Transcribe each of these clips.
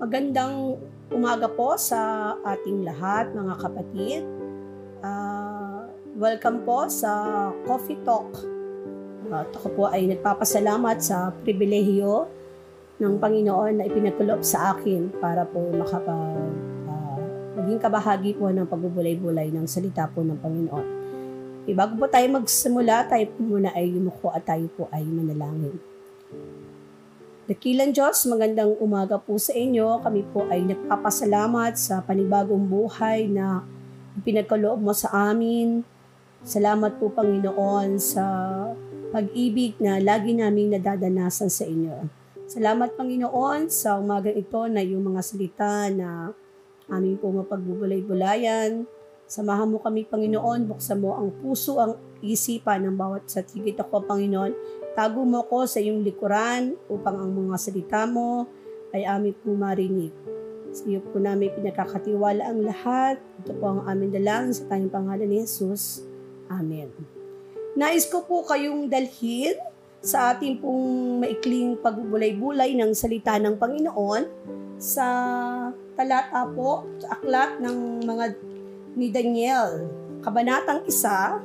Magandang umaga po sa ating lahat, mga kapatid. Uh, welcome po sa Coffee Talk. At ako po ay nagpapasalamat sa pribilehiyo ng Panginoon na ipinagkulob sa akin para po makapag uh, maging kabahagi po ng pagbubulay-bulay ng salita po ng Panginoon. E, bago po tayo magsimula, tayo po muna ay yumuko at tayo po ay manalangin. Dakilan Diyos, magandang umaga po sa inyo. Kami po ay nagpapasalamat sa panibagong buhay na pinagkaloob mo sa amin. Salamat po Panginoon sa pag-ibig na lagi naming nadadanasan sa inyo. Salamat Panginoon sa umaga ito na yung mga salita na aming po mapagbubulay-bulayan. Samahan mo kami Panginoon, buksan mo ang puso, ang isipan ng bawat sa tigit ako Panginoon Tago mo ko sa iyong likuran upang ang mga salita mo ay aming pong marinig. Sa iyo po namin pinakakatiwala ang lahat. Ito po ang aming dalangin sa tayong pangalan ni Jesus. Amen. Nais ko po kayong dalhin sa ating pong maikling pagbubulay-bulay ng salita ng Panginoon sa talata po, sa aklat ng mga ni Daniel, kabanatang isa,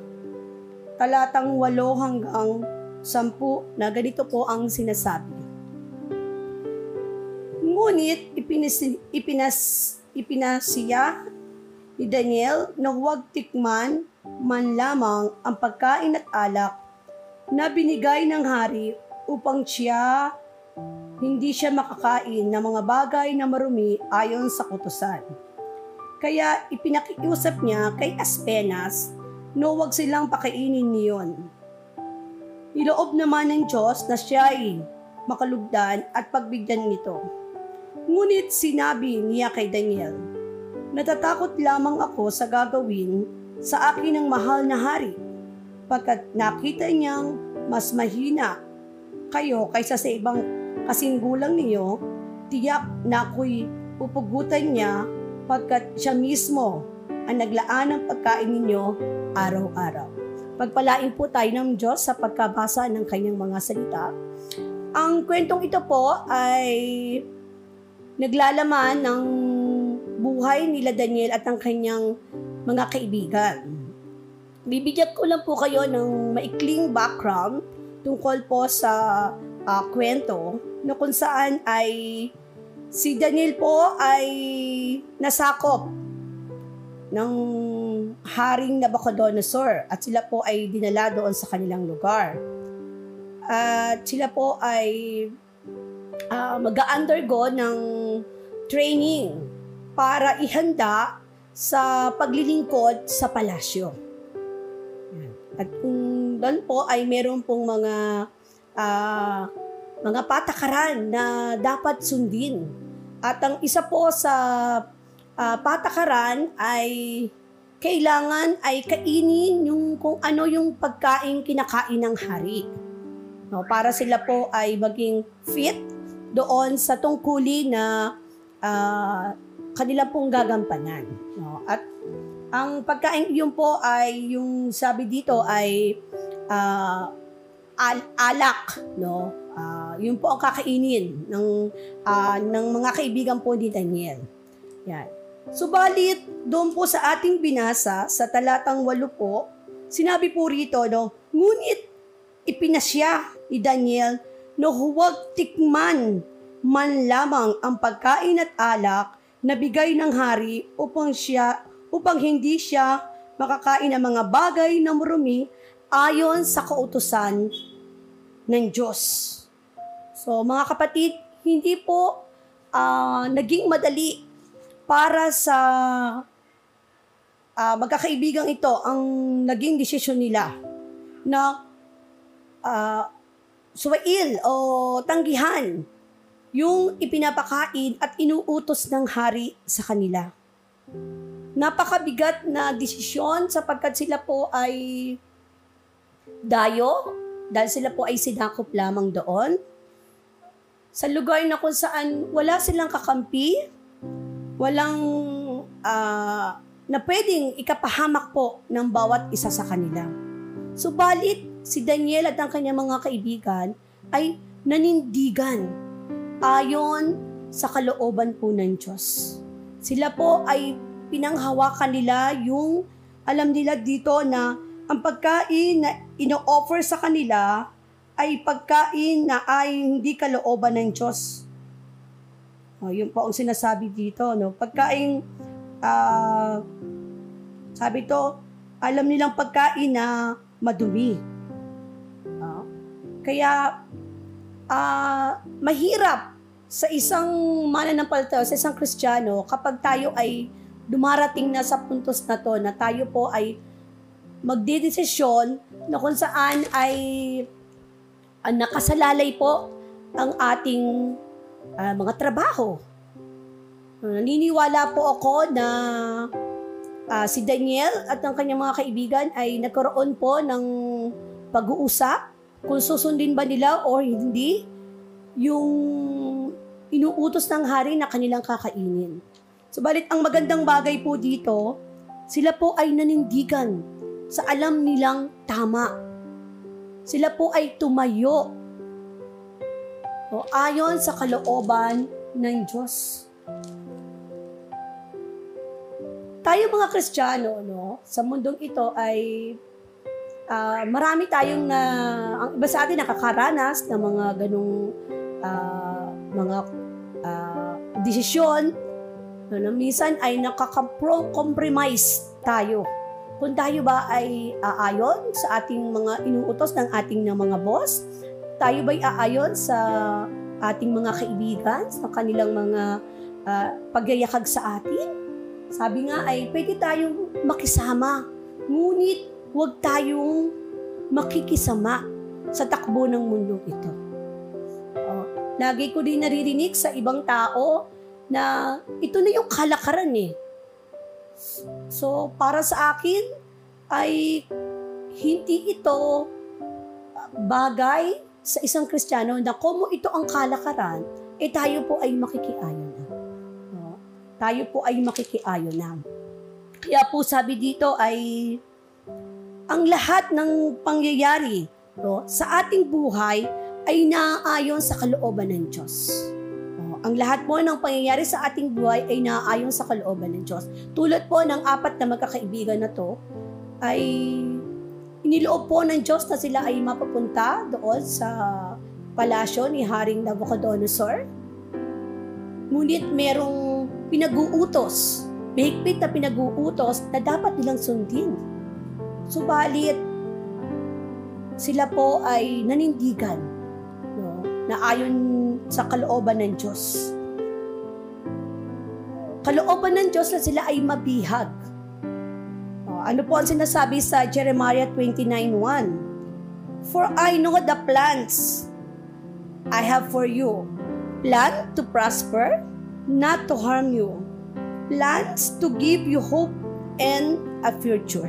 talatang 8 hanggang sampu na ganito po ang sinasabi. Ngunit ipinas, ipinas, ipinasiya ni Daniel na huwag tikman man lamang ang pagkain at alak na binigay ng hari upang siya hindi siya makakain ng mga bagay na marumi ayon sa kutusan. Kaya ipinakiusap niya kay Aspenas na huwag silang pakainin niyon Niloob naman ng Diyos na siya ay makalugdan at pagbigyan nito. Ngunit sinabi niya kay Daniel, Natatakot lamang ako sa gagawin sa akin ng mahal na hari, pagkat nakita niyang mas mahina kayo kaysa sa ibang kasinggulang niyo, tiyak na ako'y pupugutan niya pagkat siya mismo ang naglaan ng pagkain ninyo araw-araw. Pagpalain po tayo ng Diyos sa pagkabasa ng kanyang mga salita. Ang kwentong ito po ay naglalaman ng buhay nila Daniel at ng kanyang mga kaibigan. Bibigyan ko lang po kayo ng maikling background tungkol po sa uh, kwento na kung saan ay si Daniel po ay nasakop ng Haring Nabucodonosor at sila po ay dinala doon sa kanilang lugar. At sila po ay uh, mag-undergo ng training para ihanda sa paglilingkod sa palasyo. At kung doon po ay meron pong mga uh, mga patakaran na dapat sundin. At ang isa po sa uh, patakaran ay kailangan ay kainin yung kung ano yung pagkain kinakain ng hari. No, para sila po ay maging fit doon sa tungkuli na uh, kanila pong gagampanan. No? At ang pagkain yun po ay yung sabi dito ay uh, al- alak, no? Uh, yun po ang kakainin ng uh, ng mga kaibigan po ni Daniel. Yan. Subalit, doon po sa ating binasa, sa talatang walo po, sinabi po rito, no, ngunit ipinasya ni Daniel na huwag tikman man lamang ang pagkain at alak na bigay ng hari upang siya upang hindi siya makakain ng mga bagay na marumi ayon sa kautusan ng Diyos. So mga kapatid, hindi po uh, naging madali para sa uh, magkakaibigang ito ang naging desisyon nila na uh, suwail o tanggihan yung ipinapakain at inuutos ng hari sa kanila. Napakabigat na desisyon sapagkat sila po ay dayo dahil sila po ay sinakop lamang doon sa lugar na kung saan wala silang kakampi, walang uh, na pwedeng ikapahamak po ng bawat isa sa kanila. Subalit, si Daniel at ang kanyang mga kaibigan ay nanindigan ayon sa kalooban po ng Diyos. Sila po ay pinanghawakan nila yung alam nila dito na ang pagkain na ino-offer sa kanila ay pagkain na ay hindi kalooban ng Diyos. O, yun po ang sinasabi dito. No? Pagkain, uh, sabi to, alam nilang pagkain na madumi. Uh, kaya, uh, mahirap sa isang mananampalataya, sa isang kristyano, kapag tayo ay dumarating na sa puntos na to, na tayo po ay magdidesisyon na kung saan ay uh, nakasalalay po ang ating uh, mga trabaho. Naniniwala po ako na uh, si Daniel at ang kanyang mga kaibigan ay nagkaroon po ng pag-uusap kung susundin ba nila o hindi yung inuutos ng hari na kanilang kakainin. Subalit ang magandang bagay po dito, sila po ay nanindigan sa alam nilang tama. Sila po ay tumayo o ayon sa kalooban ng Diyos. Tayo mga Kristiyano, no, sa mundong ito ay uh, marami tayong na ang iba sa atin nakakaranas ng mga ganong uh, mga uh, desisyon no, na minsan ay nakaka-compromise tayo kung tayo ba ay aayon sa ating mga inuutos ng ating ng mga boss, tayo ba'y aayon sa ating mga kaibigan, sa kanilang mga uh, pagyayakag sa atin? Sabi nga ay pwede tayong makisama, ngunit huwag tayong makikisama sa takbo ng mundo ito. Oh, lagi ko din naririnig sa ibang tao na ito na yung kalakaran eh So, para sa akin, ay hindi ito bagay sa isang Kristiyano na kung ito ang kalakaran, eh tayo po ay makikiayon na. No? Tayo po ay makikiayon na. Kaya po sabi dito ay ang lahat ng pangyayari no, sa ating buhay ay naaayon sa kalooban ng Diyos. Ang lahat po ng pangyayari sa ating buhay ay naaayon sa kalooban ng Diyos. Tulad po ng apat na magkakaibigan na to, ay iniloob po ng Diyos na sila ay mapapunta doon sa palasyo ni Haring Nabucodonosor. Ngunit merong pinag-uutos, mahigpit na pinag-uutos na dapat nilang sundin. Subalit, sila po ay nanindigan no, na ayon sa kalooban ng Diyos. Kalooban ng Diyos na sila ay mabihag. Ano po ang sinasabi sa Jeremiah 29.1? For I know the plans I have for you. Plan to prosper, not to harm you. Plans to give you hope and a future.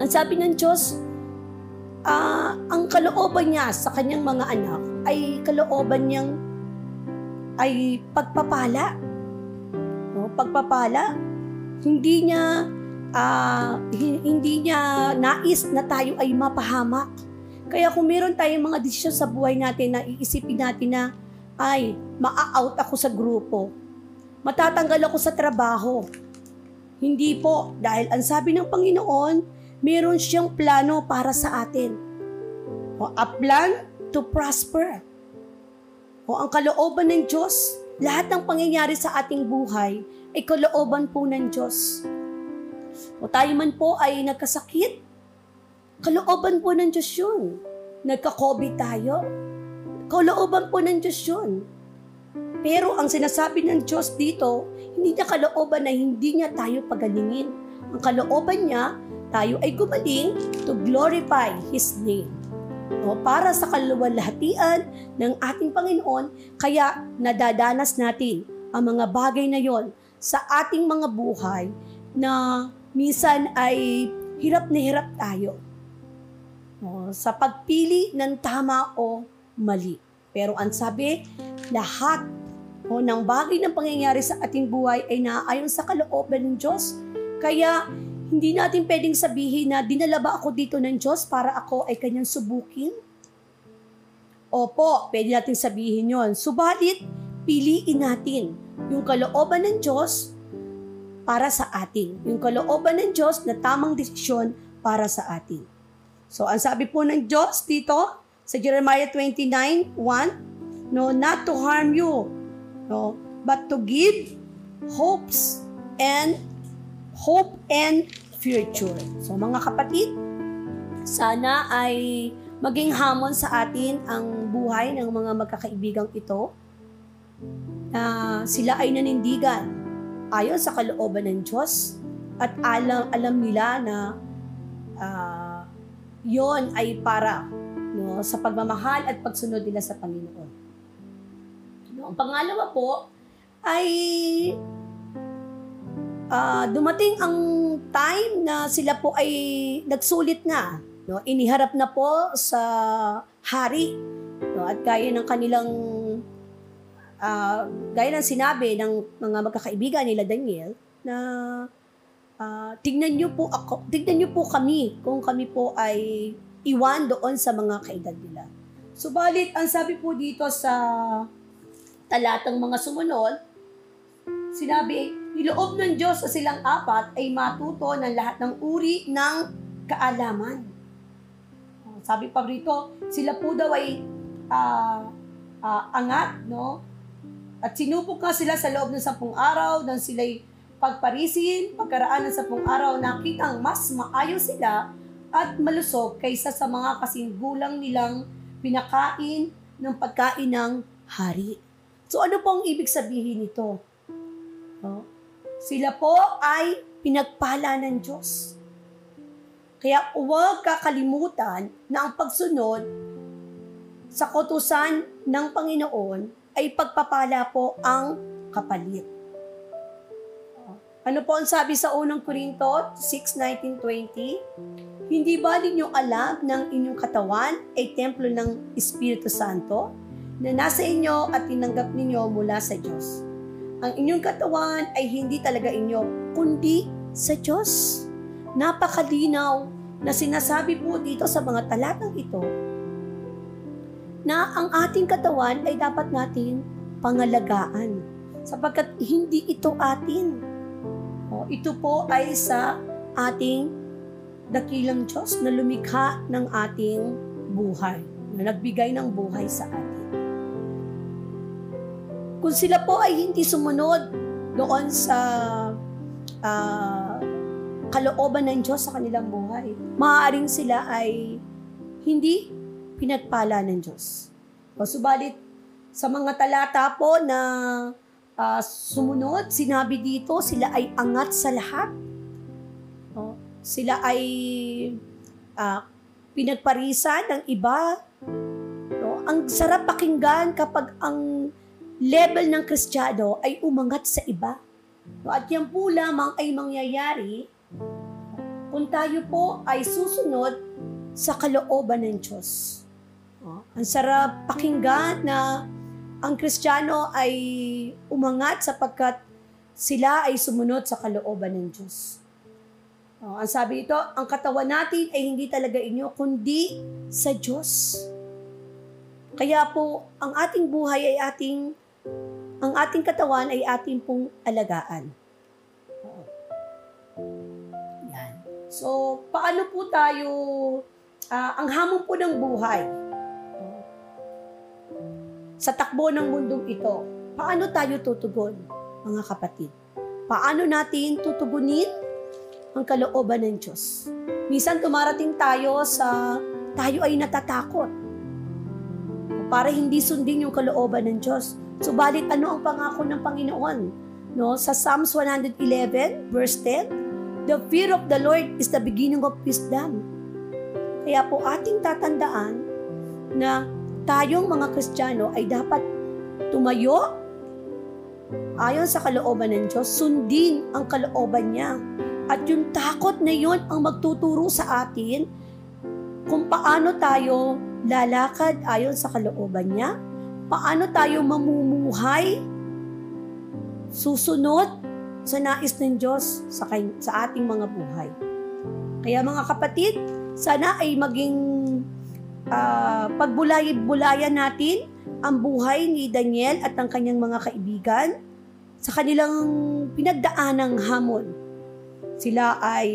Ang sabi ng Diyos, uh, ang kalooban niya sa kanyang mga anak ay kalooban niyang ay pagpapala. No, pagpapala. Hindi niya uh, hindi niya nais na tayo ay mapahamak. Kaya kung meron tayong mga desisyon sa buhay natin na iisipin natin na ay maa-out ako sa grupo. Matatanggal ako sa trabaho. Hindi po dahil ang sabi ng Panginoon, meron siyang plano para sa atin. O, a plan to prosper. O ang kalooban ng Diyos, lahat ng pangyayari sa ating buhay ay kalooban po ng Diyos. O tayo man po ay nagkasakit, kalooban po ng Diyos yun. Nagka-COVID tayo, kalooban po ng Diyos yun. Pero ang sinasabi ng Diyos dito, hindi niya kalooban na hindi niya tayo pagalingin. Ang kalooban niya, tayo ay gumaling to glorify His name o para sa kaluwalhatian ng ating Panginoon, kaya nadadanas natin ang mga bagay na yon sa ating mga buhay na minsan ay hirap na hirap tayo o, sa pagpili ng tama o mali. Pero ang sabi, lahat o ng bagay ng pangyayari sa ating buhay ay naaayon sa kalooban ng Diyos. Kaya hindi natin pwedeng sabihin na dinala ba ako dito ng Diyos para ako ay kanyang subukin? Opo, pwede natin sabihin yon. Subalit, piliin natin yung kalooban ng Diyos para sa atin. Yung kalooban ng Diyos na tamang desisyon para sa atin. So, ang sabi po ng Diyos dito sa Jeremiah 29, 1, no, not to harm you, no, but to give hopes and hope and future. So, mga kapatid, sana ay maging hamon sa atin ang buhay ng mga magkakaibigang ito na sila ay nanindigan ayon sa kalooban ng Diyos at alam, alam nila na uh, yon ay para no, sa pagmamahal at pagsunod nila sa Panginoon. No, ang pangalawa po ay uh, dumating ang time na sila po ay nagsulit na No, iniharap na po sa hari. No, at gaya ng kanilang uh, gaya ng sinabi ng mga magkakaibigan nila Daniel na uh, tignan niyo po ako, tignan niyo po kami kung kami po ay iwan doon sa mga kaedad nila. Subalit, ang sabi po dito sa talatang mga sumunod, sinabi, niloob ng Diyos sa silang apat ay matuto ng lahat ng uri ng kaalaman sabi pa rito, sila po daw ay uh, uh, angat, no? At sinupok nga sila sa loob ng sampung araw nang sila'y pagparisin, pagkaraan ng sampung araw, nakitang mas maayos sila at malusog kaysa sa mga kasing gulang nilang pinakain ng pagkain ng hari. So ano po ang ibig sabihin nito? No? Sila po ay pinagpala ng Diyos. Kaya huwag kakalimutan na ang pagsunod sa kotusan ng Panginoon ay pagpapala po ang kapalit. Ano po ang sabi sa unang Korinto 6:19-20? Hindi ba ninyo alam ng inyong katawan ay templo ng Espiritu Santo na nasa inyo at tinanggap ninyo mula sa Diyos? Ang inyong katawan ay hindi talaga inyo, kundi sa Diyos napakalinaw na sinasabi po dito sa mga talatang ito na ang ating katawan ay dapat nating pangalagaan sapagkat hindi ito atin. O, ito po ay sa ating dakilang Diyos na lumikha ng ating buhay, na nagbigay ng buhay sa atin. Kung sila po ay hindi sumunod doon sa uh, kalooban ng Diyos sa kanilang buhay. Maaaring sila ay hindi pinagpala ng Diyos. O subalit, sa mga talata po na uh, sumunod, sinabi dito, sila ay angat sa lahat. O, sila ay uh, pinagparisan ng iba. O, ang sarap pakinggan kapag ang level ng Kristiyano ay umangat sa iba. O, at yan po lamang ay mangyayari kung tayo po ay susunod sa kalooban ng Diyos. Oh, ang sarap pakinggan na ang Kristiyano ay umangat sapagkat sila ay sumunod sa kalooban ng Diyos. Oh, ang sabi ito, ang katawan natin ay hindi talaga inyo, kundi sa Diyos. Kaya po, ang ating buhay ay ating, ang ating katawan ay ating pong alagaan. So, paano po tayo, uh, ang hamon po ng buhay, sa takbo ng mundong ito, paano tayo tutugon, mga kapatid? Paano natin tutugunin ang kalooban ng Diyos? Minsan tumarating tayo sa tayo ay natatakot para hindi sundin yung kalooban ng Diyos. Subalit ano ang pangako ng Panginoon? No, sa Psalms 111 verse 10, The fear of the Lord is the beginning of wisdom. Kaya po ating tatandaan na tayong mga Kristiyano ay dapat tumayo ayon sa kalooban ng Diyos, sundin ang kalooban niya. At yung takot na yun ang magtuturo sa atin kung paano tayo lalakad ayon sa kalooban niya, paano tayo mamumuhay, susunod sa nais ng Diyos sa, kay, sa ating mga buhay. Kaya mga kapatid, sana ay maging uh, pagbulay-bulayan natin ang buhay ni Daniel at ang kanyang mga kaibigan sa kanilang pinagdaanang hamon. Sila ay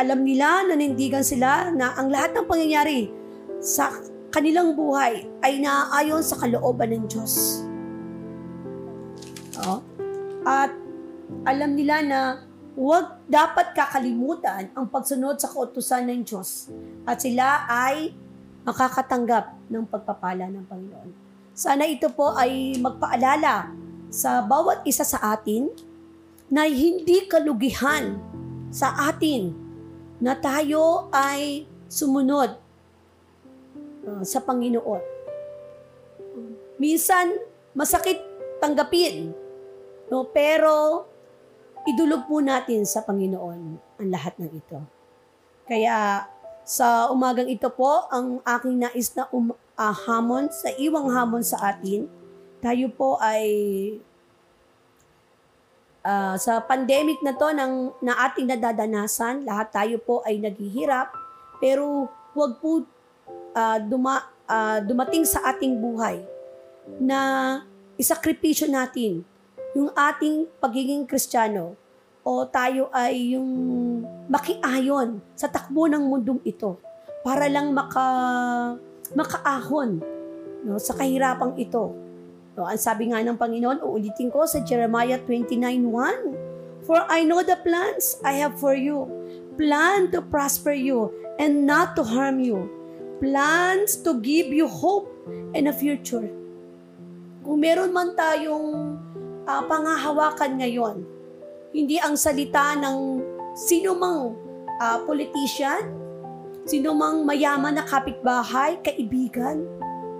alam nila, nanindigan sila na ang lahat ng pangyayari sa kanilang buhay ay naaayon sa kalooban ng Diyos. Oh. At alam nila na huwag dapat kakalimutan ang pagsunod sa kautusan ng Diyos at sila ay makakatanggap ng pagpapala ng Panginoon. Sana ito po ay magpaalala sa bawat isa sa atin na hindi kalugihan sa atin na tayo ay sumunod uh, sa Panginoon. Minsan, masakit tanggapin, no? pero idulog po natin sa Panginoon ang lahat ng ito. Kaya sa umagang ito po, ang aking nais na um, uh, hamon, sa iwang hamon sa atin, tayo po ay uh, sa pandemic na to ng, na ating nadadanasan, lahat tayo po ay naghihirap, pero huwag po uh, duma, uh, dumating sa ating buhay na isakripisyo natin yung ating pagiging kristyano o tayo ay yung makiayon sa takbo ng mundong ito para lang maka makaahon no sa kahirapang ito. No, ang sabi nga ng Panginoon, uulitin ko sa Jeremiah 29:1, For I know the plans I have for you, plan to prosper you and not to harm you, plans to give you hope and a future. Kung meron man tayong uh, pangahawakan ngayon, hindi ang salita ng sino mang uh, politician, sino mang mayaman na kapitbahay, kaibigan.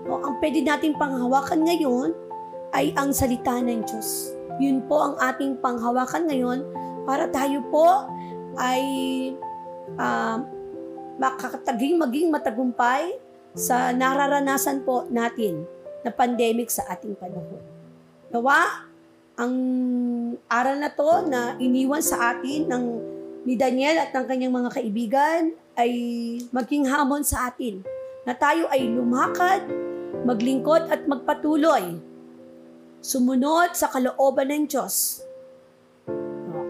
O, ang pwede nating panghawakan ngayon ay ang salita ng Diyos. Yun po ang ating panghawakan ngayon para tayo po ay uh, makakataging maging matagumpay sa nararanasan po natin na pandemic sa ating panahon. Nawa, ang aral na to na iniwan sa atin ng ni Daniel at ng kanyang mga kaibigan ay maging hamon sa atin na tayo ay lumakad, maglingkod at magpatuloy sumunod sa kalooban ng Diyos.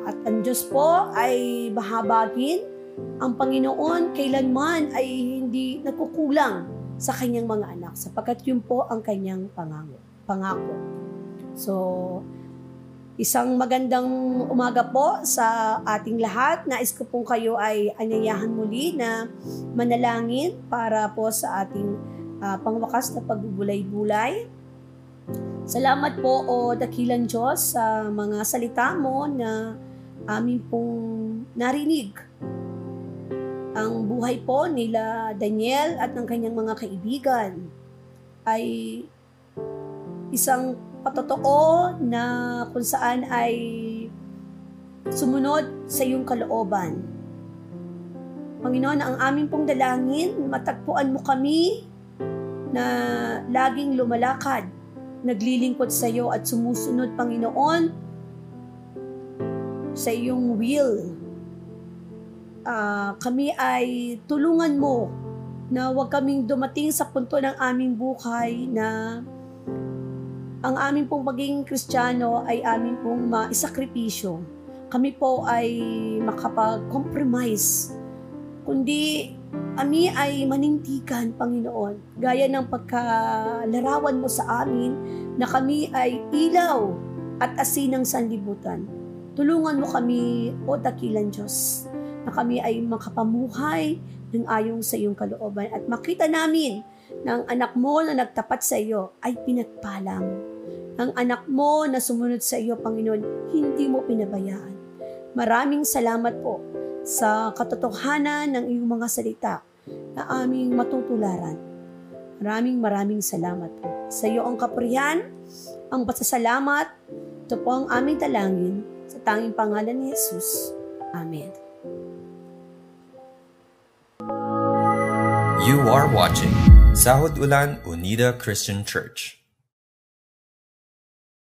At ang Diyos po ay mahabagin ang Panginoon kailanman ay hindi nagkukulang sa kanyang mga anak sapagkat yun po ang kanyang pangako. pangako. So, Isang magandang umaga po sa ating lahat. Nais ko pong kayo ay anyayahan muli na manalangin para po sa ating uh, pangwakas na pagbubulay-bulay. Salamat po o dakilang Diyos sa mga salita mo na amin pong narinig. Ang buhay po nila Daniel at ng kanyang mga kaibigan ay isang patotoo na kung saan ay sumunod sa iyong kalooban. Panginoon, ang aming pong dalangin, matagpuan mo kami na laging lumalakad, naglilingkod sa iyo at sumusunod, Panginoon, sa iyong will. Uh, kami ay tulungan mo na huwag kaming dumating sa punto ng aming buhay na ang aming pong pagiging kristyano ay aming pong maisakripisyo. Kami po ay makapag-compromise. Kundi kami ay manintigan, Panginoon, gaya ng pagkalarawan mo sa amin na kami ay ilaw at asin ng sanlibutan. Tulungan mo kami, O Dakilan Diyos, na kami ay makapamuhay ng ayong sa iyong kalooban at makita namin na ang anak mo na nagtapat sa iyo ay pinagpala mo ang anak mo na sumunod sa iyo, Panginoon, hindi mo pinabayaan. Maraming salamat po sa katotohanan ng iyong mga salita na aming matutularan. Maraming maraming salamat po. Sa iyo ang kapurihan, ang pasasalamat, ito po ang aming talangin sa tanging pangalan ni Jesus. Amen. You are watching Sahod Ulan Unida Christian Church.